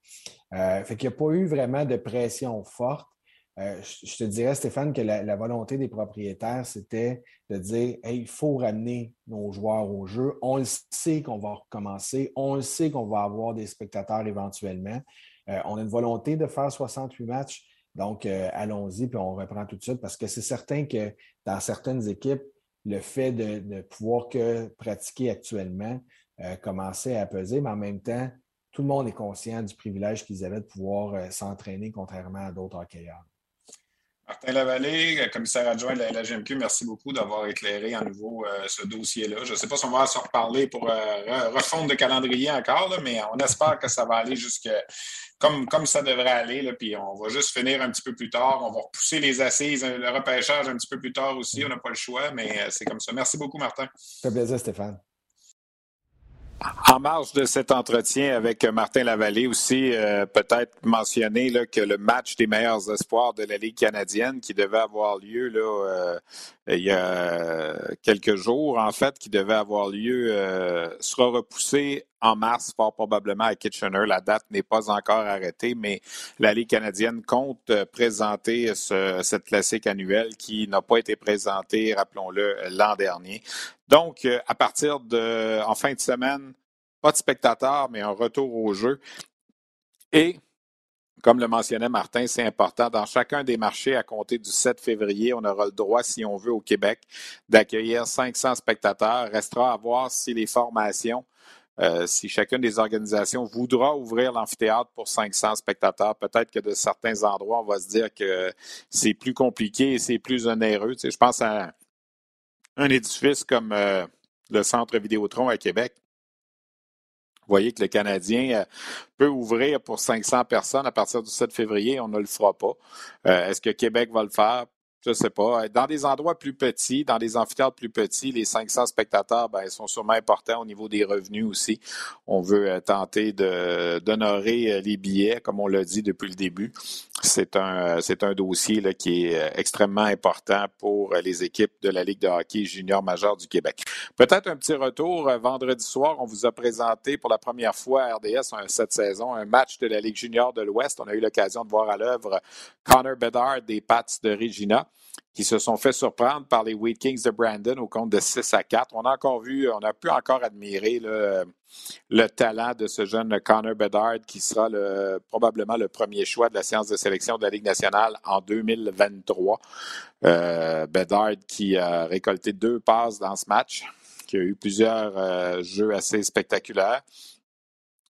fait n'y a pas eu vraiment de pression forte. Euh, je te dirais, Stéphane, que la, volonté des propriétaires, c'était de dire il faut ramener nos joueurs au jeu. On le sait qu'on va recommencer. On le sait qu'on va avoir des spectateurs éventuellement. Euh, on a une volonté de faire 68 matchs. Donc, euh, allons-y, puis on reprend tout de suite parce que c'est certain que dans certaines équipes, le fait de ne pouvoir que pratiquer actuellement commençait à peser, mais en même temps, tout le monde est conscient du privilège qu'ils avaient de pouvoir s'entraîner contrairement à d'autres hockeyeurs. Martin Lavallée, commissaire adjoint de la LGMQ, merci beaucoup d'avoir éclairé à nouveau euh, ce dossier-là. Je ne sais pas si on va se reparler pour euh, refondre le calendrier encore, mais on espère que ça va aller jusque comme, comme ça devrait aller. Puis on va juste finir un petit peu plus tard. On va repousser les assises, le repêchage un petit peu plus tard aussi. On n'a pas le choix, mais euh, c'est comme ça. Merci beaucoup, Martin. Ça fait plaisir, Stéphane. En marge de cet entretien avec Martin Lavallée aussi, euh, peut-être mentionner là, que le match des meilleurs espoirs de la Ligue canadienne qui devait avoir lieu là, euh, il y a quelques jours, en fait, qui devait avoir lieu, euh, sera repoussé en mars, fort probablement à Kitchener. La date n'est pas encore arrêtée, mais la Ligue canadienne compte présenter ce, cette classique annuelle qui n'a pas été présentée, rappelons-le, l'an dernier. Donc, à partir de, en fin de semaine, pas de spectateurs, mais un retour au jeu. Et, comme le mentionnait Martin, c'est important. Dans chacun des marchés à compter du 7 février, on aura le droit, si on veut, au Québec, d'accueillir 500 spectateurs. Restera à voir si les formations euh, si chacune des organisations voudra ouvrir l'amphithéâtre pour 500 spectateurs, peut-être que de certains endroits, on va se dire que c'est plus compliqué et c'est plus onéreux. Tu je pense à un édifice comme euh, le Centre Vidéotron à Québec. Vous voyez que le Canadien euh, peut ouvrir pour 500 personnes à partir du 7 février. On ne le fera pas. Euh, est-ce que Québec va le faire? Je sais pas. Dans des endroits plus petits, dans des amphithéâtres plus petits, les 500 spectateurs ben, sont sûrement importants au niveau des revenus aussi. On veut euh, tenter d'honorer les billets, comme on l'a dit depuis le début. C'est un, un dossier là, qui est extrêmement important pour les équipes de la Ligue de hockey junior majeur du Québec. Peut-être un petit retour. Euh, vendredi soir, on vous a présenté pour la première fois à RDS cette saison un match de la Ligue junior de l'Ouest. On a eu l'occasion de voir à l'œuvre Connor Bedard des Pats de Regina qui se sont fait surprendre par les Wheat Kings de Brandon au compte de 6 à 4. On a encore vu, on a pu encore admirer le talent de ce jeune Connor Bedard qui sera probablement le premier choix de la séance de sélection de la Ligue nationale en 2023. Euh, Bedard qui a récolté deux passes dans ce match, qui a eu plusieurs euh, jeux assez spectaculaires.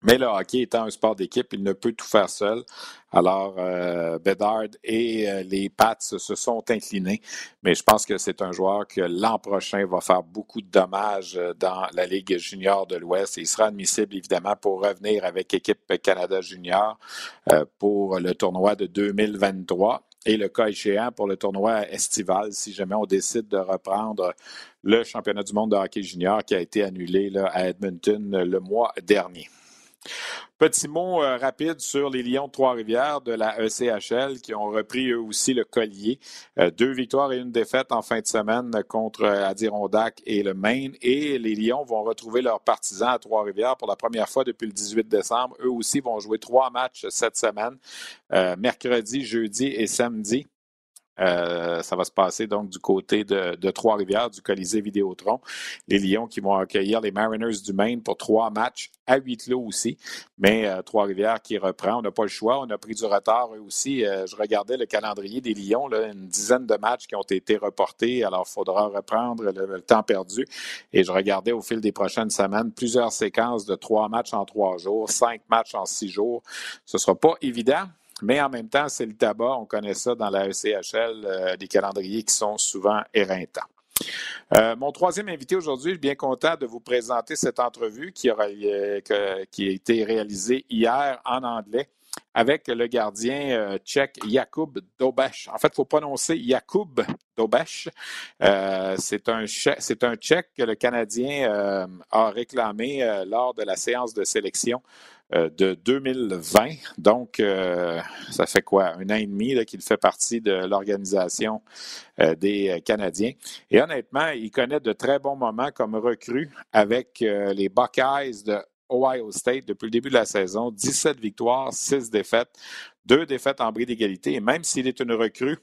Mais le hockey étant un sport d'équipe, il ne peut tout faire seul. Alors, euh, Bedard et euh, les Pats se sont inclinés. Mais je pense que c'est un joueur que l'an prochain va faire beaucoup de dommages euh, dans la Ligue junior de l'Ouest. Il sera admissible, évidemment, pour revenir avec l'équipe Canada junior euh, pour le tournoi de 2023 et le cas échéant pour le tournoi estival si jamais on décide de reprendre le championnat du monde de hockey junior qui a été annulé là, à Edmonton le mois dernier. Petit mot euh, rapide sur les Lions de Trois-Rivières de la ECHL qui ont repris eux aussi le collier. Euh, deux victoires et une défaite en fin de semaine contre euh, Adirondack et le Maine. Et les Lions vont retrouver leurs partisans à Trois-Rivières pour la première fois depuis le 18 décembre. Eux aussi vont jouer trois matchs cette semaine, mercredi, jeudi et samedi. Euh, ça va se passer donc du côté de, Trois-Rivières, du Colisée Vidéotron. Les Lions qui vont accueillir les Mariners du Maine pour trois matchs à huit lots aussi. Mais euh, Trois-Rivières qui reprend, on n'a pas le choix. On a pris du retard eux aussi. Euh, je regardais le calendrier des Lions, une dizaine de matchs qui ont été reportés. Alors, il faudra reprendre le, temps perdu. Et je regardais au fil des prochaines semaines plusieurs séquences de trois matchs en trois jours, cinq matchs en six jours. Ce ne sera pas évident. Mais en même temps, c'est le tabac. On connaît ça dans la ECHL, euh, des calendriers qui sont souvent éreintants. Euh, mon troisième invité aujourd'hui, je suis bien content de vous présenter cette entrevue qui, euh, a été réalisée hier en anglais avec le gardien tchèque Jakub Dobesh. En fait, il faut prononcer Jakub Dobesh. c'est un, c'est un tchèque que le Canadien a réclamé lors de la séance de sélection euh, de 2020. Donc, euh, ça fait quoi? Un an et demi qu'il fait partie de l'organisation euh, des Canadiens. Et honnêtement, il connaît de très bons moments comme recrue avec les Buckeyes de Ohio State depuis le début de la saison. 17 victoires, 6 défaites, 2 défaites en bris d'égalité. Et même s'il est une recrue,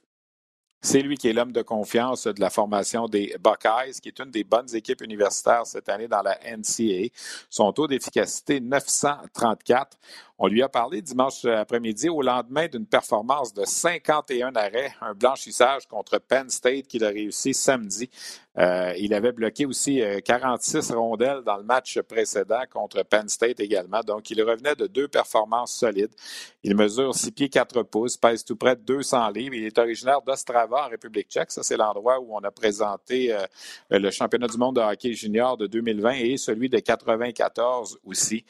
c'est lui qui est l'homme de confiance de la formation des Buckeyes, qui est une des bonnes équipes universitaires cette année dans la NCAA. Son taux d'efficacité, 934. On lui a parlé dimanche après-midi au lendemain d'une performance de 51 arrêts, un blanchissage contre Penn State qu'il a réussi samedi. Euh, il avait bloqué aussi 46 euh, rondelles dans le match précédent contre Penn State également. Donc, il revenait de deux performances solides. Il mesure 6 pieds 4 pouces, pèse tout près de 200 livres. Il est originaire d'Ostrava en République tchèque. Ça, c'est l'endroit où on a présenté euh, le championnat du monde de hockey junior de 2020 et celui de 94 aussi.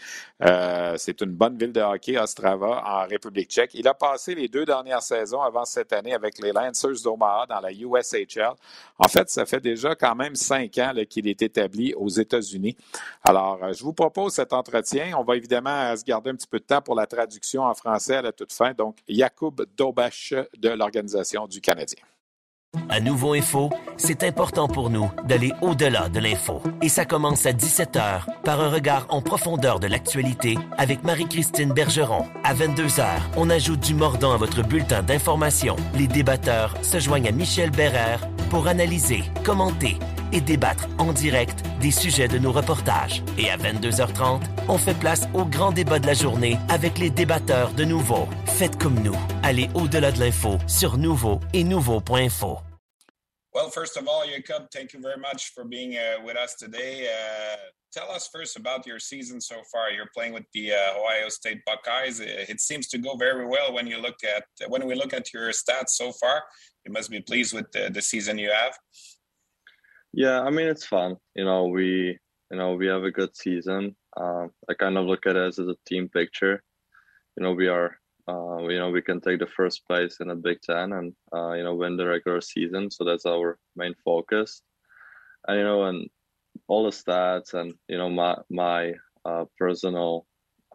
c'est une bonne ville de hockey, Ostrava, en République tchèque. Il a passé les deux dernières saisons avant cette année avec les Lancers d'Omaha dans la USHL. En fait, ça fait déjà quand même cinq ans qu'il est établi aux États-Unis. Alors, euh, je vous propose cet entretien. On va évidemment se garder un petit peu de temps pour la traduction en français à la toute fin. Donc, Jakub Dobash de l'Organisation du Canadien. À Nouveau Info, c'est important pour nous d'aller au-delà de l'info. Et ça commence à 17h par un regard en profondeur de l'actualité avec Marie-Christine Bergeron. À 22h, on ajoute du mordant à votre bulletin d'information. Les débatteurs se joignent à Michel Bérère pour analyser, commenter et débattre en direct des sujets de nos reportages. Et à 22h30, on fait place au grand débat de la journée avec les débatteurs de Nouveau. Faites comme nous. Allez au-delà de l'info sur Nouveau et Nouveau.info. Well, first of all, Jacob, thank you very much for being uh, with us today. Uh, tell us first about your season so far. You're playing with the uh, Ohio State Buckeyes. It seems to go very well when you look at when we look at your stats so far. You must be pleased with the, the season you have. Yeah, I mean it's fun. You know, we you know we have a good season. Uh, I kind of look at it as a team picture. You know, we are uh, you know we can take the first place in the Big Ten and uh, you know win the regular season. So that's our main focus. And you know, and all the stats and you know my my uh, personal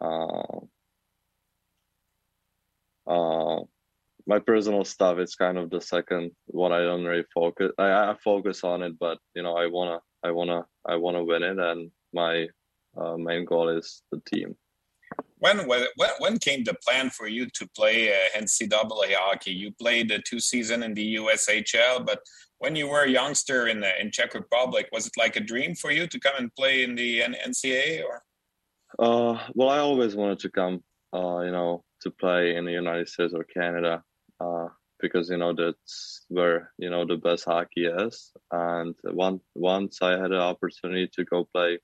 uh, uh, my personal stuff is kind of the second what I don't really focus. I, I focus on it, but you know I wanna I wanna I wanna win it, and my uh, main goal is the team. When, when when came the plan for you to play uh, NCAA hockey? You played the two season in the USHL, but when you were a youngster in the in Czech Republic, was it like a dream for you to come and play in the NCAA? Or uh, well, I always wanted to come, uh, you know, to play in the United States or Canada, uh, because you know that's where you know the best hockey is. And one once I had an opportunity to go play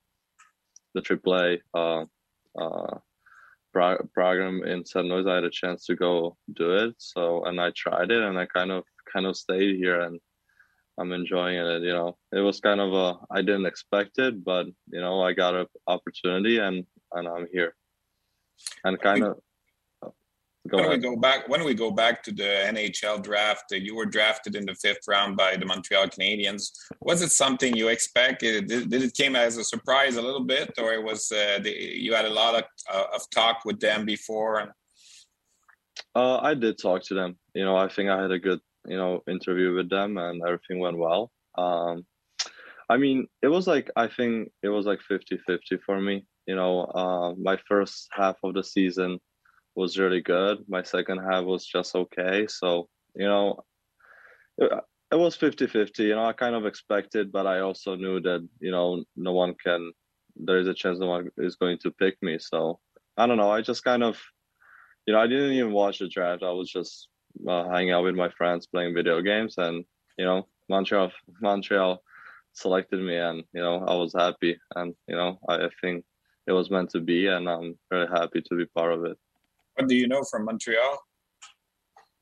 the AAA uh, uh, pro- program in San Louis, I had a chance to go do it. So and I tried it, and I kind of kind of stayed here, and I'm enjoying it. You know, it was kind of a I didn't expect it, but you know, I got an opportunity, and and I'm here, and kind of. Go when ahead. we go back, when we go back to the NHL draft, you were drafted in the fifth round by the Montreal Canadiens. Was it something you expected? Did, did it came as a surprise a little bit, or it was uh, the, you had a lot of, uh, of talk with them before? Uh, I did talk to them. You know, I think I had a good you know interview with them, and everything went well. Um, I mean, it was like I think it was like 50-50 for me. You know, uh, my first half of the season was really good. My second half was just okay. So, you know, it, it was 50 50. You know, I kind of expected, but I also knew that, you know, no one can, there is a chance no one is going to pick me. So, I don't know. I just kind of, you know, I didn't even watch the draft. I was just uh, hanging out with my friends playing video games and, you know, Montreal, Montreal selected me and, you know, I was happy. And, you know, I, I think it was meant to be and I'm very happy to be part of it. What do you know from Montreal?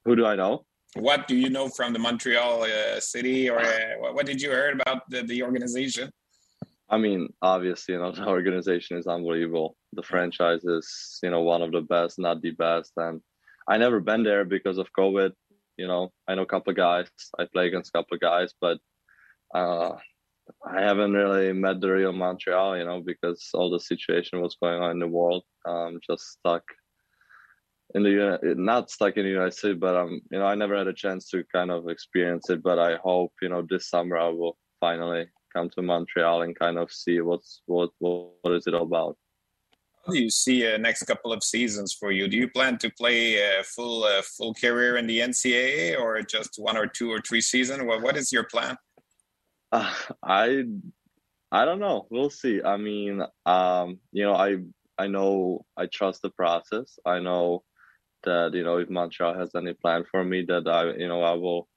Who do I know? What do you know from the Montreal uh, city, or uh, what, did you heard about the, the organization? I mean, obviously, you know, the organization is unbelievable. The franchise is, you know, one of the best, not the best. And I never been there because of COVID. You know, I know a couple of guys. I play against a couple of guys, but uh, I haven't really met the real Montreal. You know, because all the situation was going on in the world. Um, just stuck in the not stuck in the United States, but um, you know, I never had a chance to kind of experience it. But I hope you know this summer I will finally come to Montreal and kind of see what's what what, what is it all about. How do you see a uh, next couple of seasons for you? Do you plan to play a full uh, full career in the NCAA or just one or two or three seasons? What what is your plan? Uh, I I don't know. We'll see. I mean, um, you know, I I know I trust the process. I know that you know if Montreal has any plan for me, that I you know I will,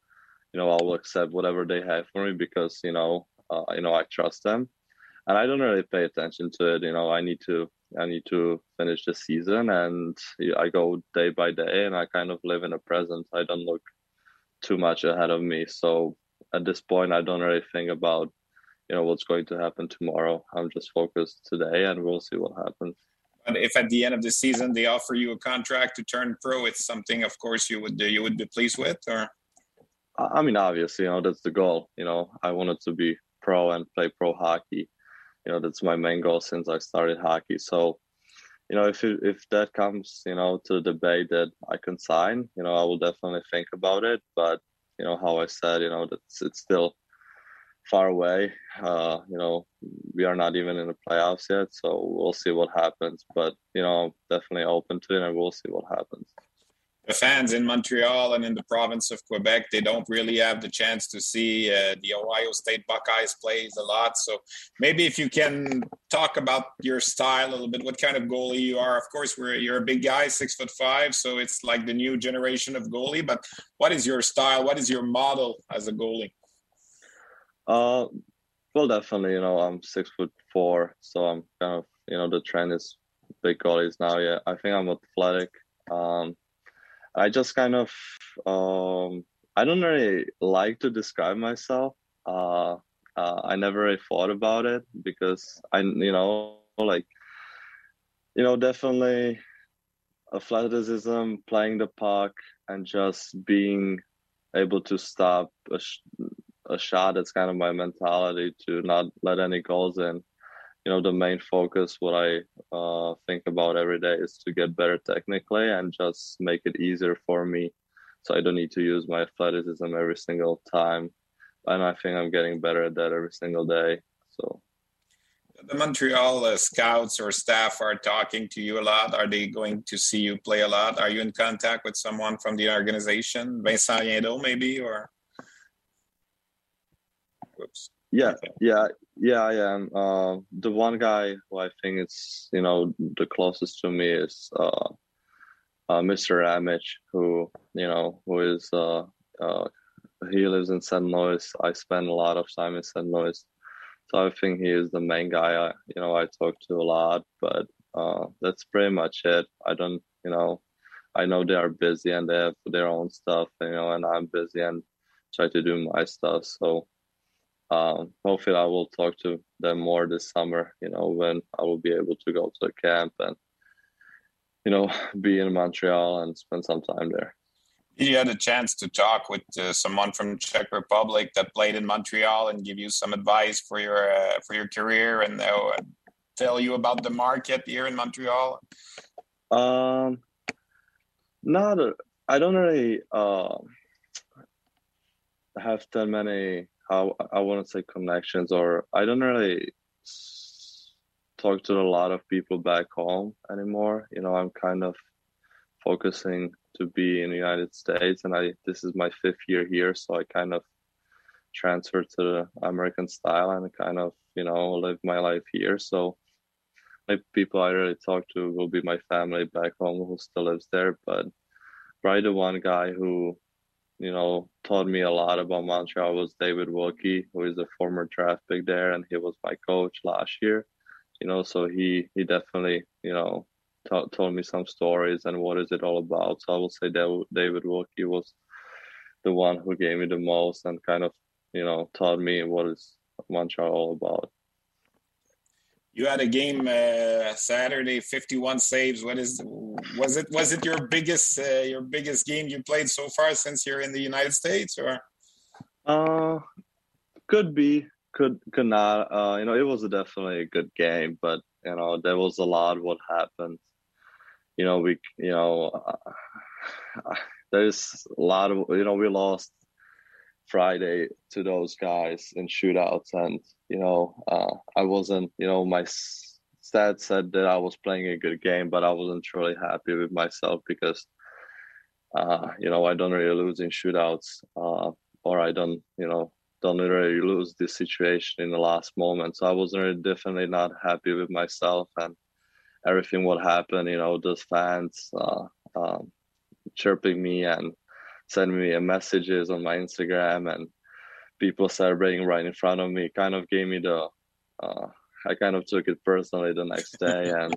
you know I will accept whatever they have for me because you know uh, you know I trust them, and I don't really pay attention to it. You know I need to I need to finish the season, and I go day by day, and I kind of live in the present. I don't look too much ahead of me. So at this point, I don't really think about you know what's going to happen tomorrow. I'm just focused today, and we'll see what happens. If at the end of the season they offer you a contract to turn pro, it's something, of course, you would you would be pleased with, or? I mean, obviously, you know that's the goal. You know, I wanted to be pro and play pro hockey. You know, that's my main goal since I started hockey. So, you know, if it, if that comes, you know, to the debate that I can sign, you know, I will definitely think about it. But you know, how I said, you know, that's it's still far away. Uh, you know, we are not even in the playoffs yet, so we'll see what happens. But you know, definitely open to it, and we'll see what happens. The fans in Montreal and in the province of Quebec, they don't really have the chance to see uh, the Ohio State Buckeyes plays a lot. So maybe if you can talk about your style a little bit, what kind of goalie you are. Of course, we're you're a big guy, six foot five, so it's like the new generation of goalie. But what is your style? What is your model as a goalie? Uh, well, definitely. You know, I'm six foot four, so I'm kind of you know the trend is big goalies now. Yeah, I think I'm athletic. Um, I just kind of um, I don't really like to describe myself. Uh, uh, I never really thought about it because I, you know, like, you know, definitely athleticism, playing the puck, and just being able to stop a, a shot. It's kind of my mentality to not let any goals in. You know, the main focus, what I uh, think about every day is to get better technically and just make it easier for me so I don't need to use my athleticism every single time. And I think I'm getting better at that every single day. So the Montreal uh, scouts or staff are talking to you a lot. Are they going to see you play a lot? Are you in contact with someone from the organization, Vincent Yendo maybe, or? Whoops. Yeah, yeah, yeah. I am. Uh, the one guy who I think it's you know the closest to me is uh, uh, Mr. Ramage, who you know who is uh, uh, he lives in St. Louis. I spend a lot of time in St. Louis, so I think he is the main guy. I you know I talk to a lot, but uh, that's pretty much it. I don't, you know, I know they are busy and they have their own stuff, you know, and I'm busy and try to do my stuff. So um, hopefully I will talk to them more this summer, you know, when I will be able to go to the camp and, you know, be in Montreal and spend some time there. You had a chance to talk with uh, someone from Czech Republic that played in Montreal and give you some advice for your uh, for your career and uh, tell you about the market here in Montreal. Um, not. I don't really uh, have that many how I want to say connections or I don't really talk to a lot of people back home anymore. You know, I'm kind of focusing to be in the United States and I this is my fifth year here, so I kind of transferred to the American style and kind of, you know, live my life here. So my people I really talk to will be my family back home who still lives there. But probably the one guy who you know, taught me a lot about Montreal was David Wilkie, who is a former draft pick there, and he was my coach last year. You know, so he he definitely you know t- told me some stories and what is it all about. So I will say that David Wilkie was the one who gave me the most and kind of you know taught me what is Montreal all about you had a game uh, Saturday, 51 saves. What is was it? Was it your biggest uh, your biggest game you played so far since you're in the United States, or? Uh, could be, could could not. Uh, you know, it was definitely a good game, but you know, there was a lot what happened. You know, we, you know, uh, there's a lot of, you know, we lost Friday to those guys in shootouts, and you know, uh, I wasn't, you know, my stats said that I was playing a good game, but I wasn't truly happy with myself because, uh, you know, I don't really lose in shootouts, uh, or I don't, you know, don't really lose this situation in the last moment. So I was really definitely not happy with myself and everything what happened. You know, those fans uh, um, chirping me and sending me messages on my Instagram and people celebrating right in front of me kind of gave me the uh, I kind of took it personally the next day and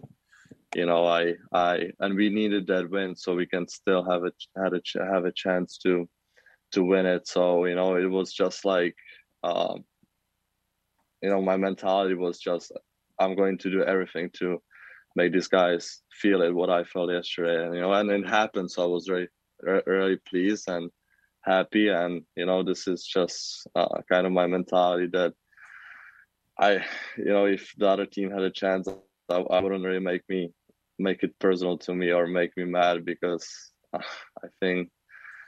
you know I I and we needed that win so we can still have a had a have a chance to to win it. So you know it was just like um, you know my mentality was just I'm going to do everything to make these guys feel it what I felt yesterday and you know and it happened. So I was very really pleased and happy. And you know this is just uh, kind of my mentality that i you know if the other team had a chance I, I, wouldn't really make me make it personal to me or make me mad because uh, i think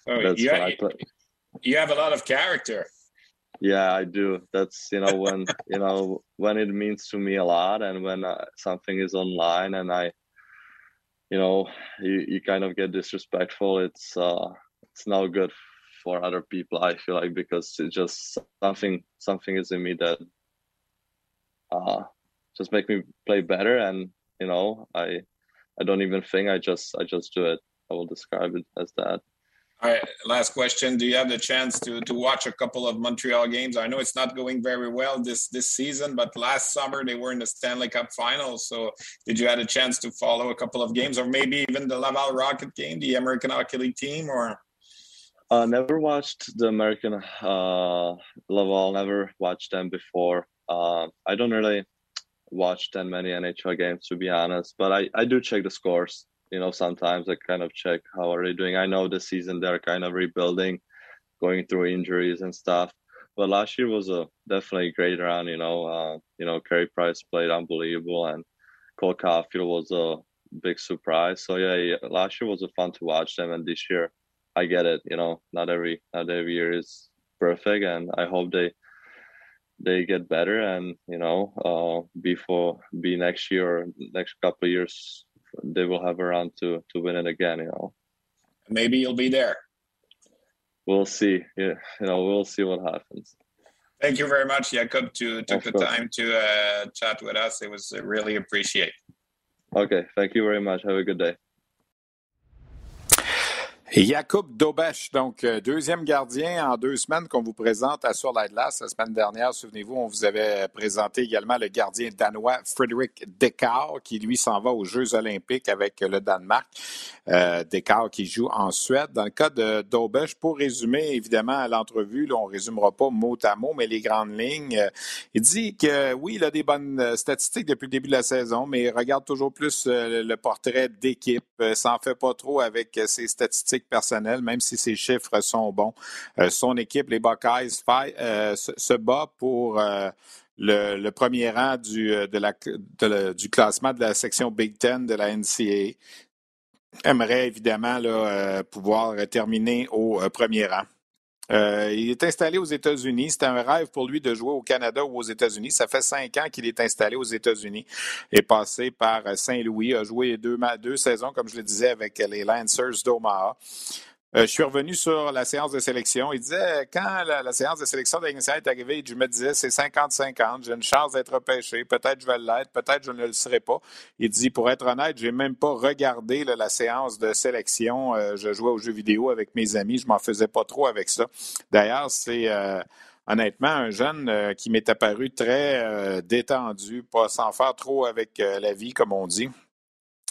oh, that's you, I play. you have a lot of character. Yeah i do. That's you know when you know when it means to me a lot and when uh, something is online and i you know you, you kind of get disrespectful it's uh it's not good for other people i feel like because it just something something is in me that uh just make me play better. And you know i i don't even think i just i just do it. I will describe it as that. All right last question. Do you have the chance to to watch a couple of montreal games? I know it's not going very well this this season but last summer they were in the stanley cup finals so did you have a chance to follow a couple of games or maybe even the laval rocket game the american hockey league team or uh, never watched the American uh, Laval. Never watched them before. Uh, I don't really watch that many NHL games to be honest, but I, I do check the scores. You know, sometimes I kind of check how are they doing. I know this season they're kind of rebuilding, going through injuries and stuff. But last year was a definitely great run. You know, uh, you know, Carey Price played unbelievable, and Cole Caufield was a big surprise. So yeah, yeah, last year was a fun to watch them, and this year I get it. You know, not every not every year is perfect, and I hope they they get better and you know uh, before be next year or next couple of years they will have a run to to win it again. You know, maybe you'll be there. We'll see. Yeah, you know, we'll see what happens. Thank you very much, Jakob, to took the time to uh, chat with us. It was uh, really appreciated. Okay, thank you very much. Have a good day. Jakub Dobesch, donc euh, deuxième gardien en deux semaines qu'on vous présente à Sur la glace. La semaine dernière, souvenez-vous, on vous avait présenté également le gardien danois Frederick Dekar, qui lui s'en va aux Jeux olympiques avec le Danemark. Euh, Dekar qui joue en Suède. Dans le cas de Dobesch, pour résumer évidemment l'entrevue, on résumera pas mot à mot, mais les grandes lignes, euh, il dit que oui, il a des bonnes euh, statistiques depuis le début de la saison, mais il regarde toujours plus le portrait d'équipe, s'en fait pas trop avec ses statistiques personnel, même si ses chiffres sont bons. Euh, son équipe, les Buckeyes, euh, se, bat pour euh, le, premier rang du, du classement de la section Big Ten de la NCAA. Aimerait évidemment pouvoir terminer au premier rang. Il est installé aux États-Unis. C'est un rêve pour lui de jouer au Canada ou aux États-Unis. Ça fait cinq ans qu'il est installé aux États-Unis. est passé par Saint-Louis, a joué deux, deux saisons, comme je le disais, avec les Lancers d'Omaha. Euh, je suis revenu sur la séance de sélection. Il disait, quand la, séance de sélection de est arrivée, je me disais, c'est 50-50, j'ai une chance d'être repêché, peut-être je vais l'être, peut-être je ne le serai pas. Il dit, pour être honnête, j'ai même pas regardé la séance de sélection. Euh, je jouais aux jeux vidéo avec mes amis, je m'en faisais pas trop avec ça. D'ailleurs, c'est... Euh, honnêtement, un jeune qui m'est apparu très détendu, pas sans faire trop avec la vie, comme on dit.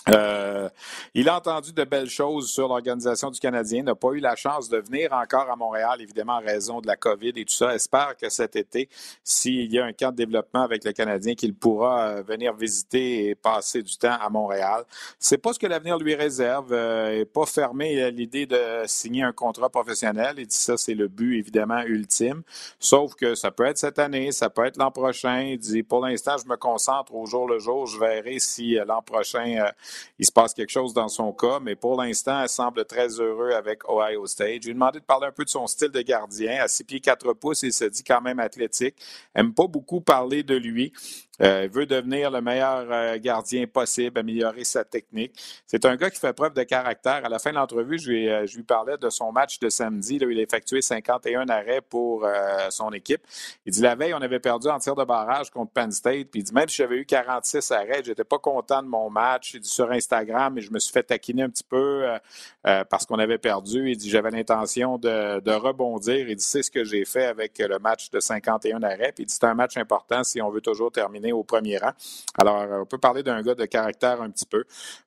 Euh, il a entendu de belles choses sur l'organisation du Canadien, n'a pas eu la chance de venir encore à Montréal, évidemment, en raison de la COVID et tout ça. Espère que cet été, s'il y a un camp de développement avec le Canadien, qu'il pourra euh, venir visiter et passer du temps à Montréal. C'est pas ce que l'avenir lui réserve. Euh, il pas fermé à l'idée de signer un contrat professionnel. Il dit ça, c'est le but, évidemment, ultime. Sauf que ça peut être cette année, ça peut être l'an prochain. Il dit, pour l'instant, je me concentre au jour le jour. Je verrai si l'an prochain, il se passe quelque chose dans son cas, mais pour l'instant, elle semble très heureux avec Ohio State. Je lui ai demandé de parler un peu de son style de gardien. À 6 pieds 4 pouces, il se dit quand même athlétique. Aime pas beaucoup parler de lui. Euh, veut devenir le meilleur euh, gardien possible, améliorer sa technique. C'est un gars qui fait preuve de caractère. À la fin de l'entrevue, je, lui, euh, parlais de son match de samedi. Là, où il a effectué 51 arrêts pour son équipe. Il dit la veille, on avait perdu en tir de barrage contre Penn State. Puis il dit même si j'avais eu 46 arrêts, j'étais pas content de mon match. Il dit sur Instagram, et je me suis fait taquiner un petit peu parce qu'on avait perdu. Il dit j'avais l'intention de, de, rebondir. Il dit c'est ce que j'ai fait avec le match de 51 arrêts. Puis il dit c'est un match important si on veut toujours terminer au premier rang. Alors, euh, on peut parler d'un gars de caractère un petit peu.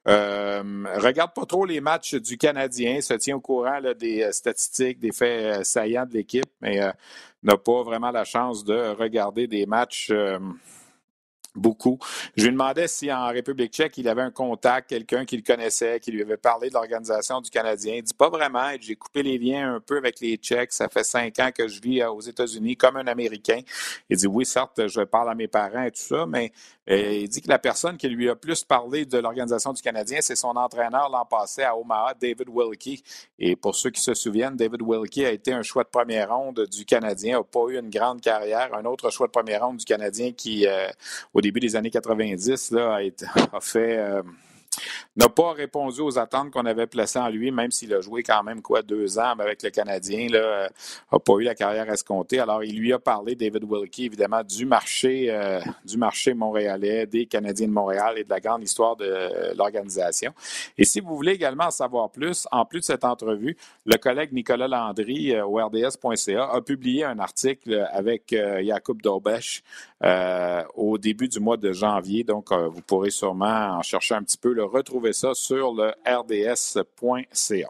Euh, regarde pas trop les matchs du Canadien, se tient au courant des euh, statistiques, des faits saillants de l'équipe, mais n'a pas vraiment la chance de regarder des matchs beaucoup. Je lui demandais si en République tchèque, il avait un contact, quelqu'un qui le connaissait, qui lui avait parlé de l'organisation du Canadien. Il dit pas vraiment. J'ai coupé les liens un peu avec les Tchèques. Ça fait cinq ans que je vis aux États-Unis comme un Américain. Il dit oui, certes, je parle à mes parents et tout ça, mais euh, il dit que la personne qui lui a plus parlé de l'organisation du Canadien, c'est son entraîneur l'an passé à Omaha, David Wilkie. Et pour ceux qui se souviennent, David Wilkie a été un choix de première ronde du Canadien, n'a pas eu une grande carrière. Un autre choix de première ronde du Canadien qui, euh, au début des années 90, là, a, fait. Euh, n'a pas répondu aux attentes qu'on avait placées en lui, même s'il a joué quand même quoi deux ans avec le Canadien, là, n'a pas eu la carrière escomptée. Alors, il lui a parlé, David Wilkie, évidemment, du marché, euh, du marché montréalais, des Canadiens de Montréal et de la grande histoire de l'organisation. Et si vous voulez également en savoir plus, en plus de cette entrevue, le collègue Nicolas Landry euh, au RDS.ca a publié un article avec euh, Jacob Dobesch au début du mois de janvier. Donc, vous pourrez sûrement en chercher un petit peu, le retrouver ça sur le rds.ca.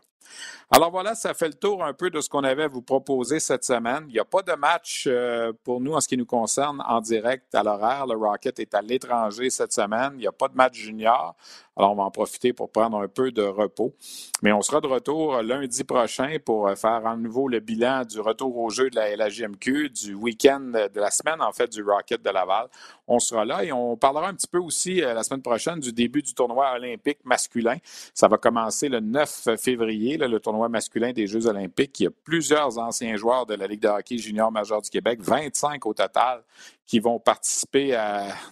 Alors voilà, ça fait le tour un peu de ce qu'on avait à vous proposer cette semaine. Il n'y a pas de match euh, pour nous en ce qui nous concerne en direct à l'horaire. Le Rocket est à l'étranger cette semaine. Il n'y a pas de match junior. Alors, on va en profiter pour prendre un peu de repos. Mais on sera de retour lundi prochain pour faire à nouveau le bilan du retour au jeu de la LHJMQ, du week-end de la semaine, en fait, du Rocket de Laval. On sera là et on parlera un petit peu aussi euh, la semaine prochaine du début du tournoi olympique masculin. Ça va commencer le 9 février, masculin des Jeux olympiques. Il y a plusieurs anciens joueurs de la Ligue de hockey junior majeur du Québec, 25 au total, qui vont participer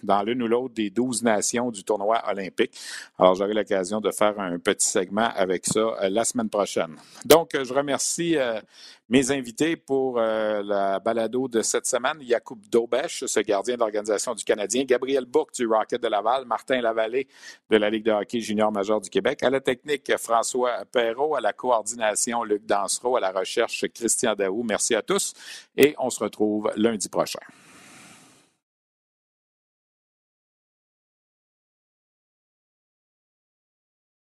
dans l'une ou l'autre des 12 nations du tournoi olympique. Alors, j'aurai l'occasion de faire un petit segment avec ça euh, la semaine prochaine. Donc, je remercie mes invités pour euh, la balado de cette semaine, Yacoub Daubesch, ce gardien d'organisation du Canadien, Gabriel Bourque du Rocket de Laval, Martin Lavallée de la Ligue de hockey junior major du Québec, à la technique François Perrault, à la coordination Luc Dansereau, à la recherche Christian Daou. Merci à tous et on se retrouve lundi prochain.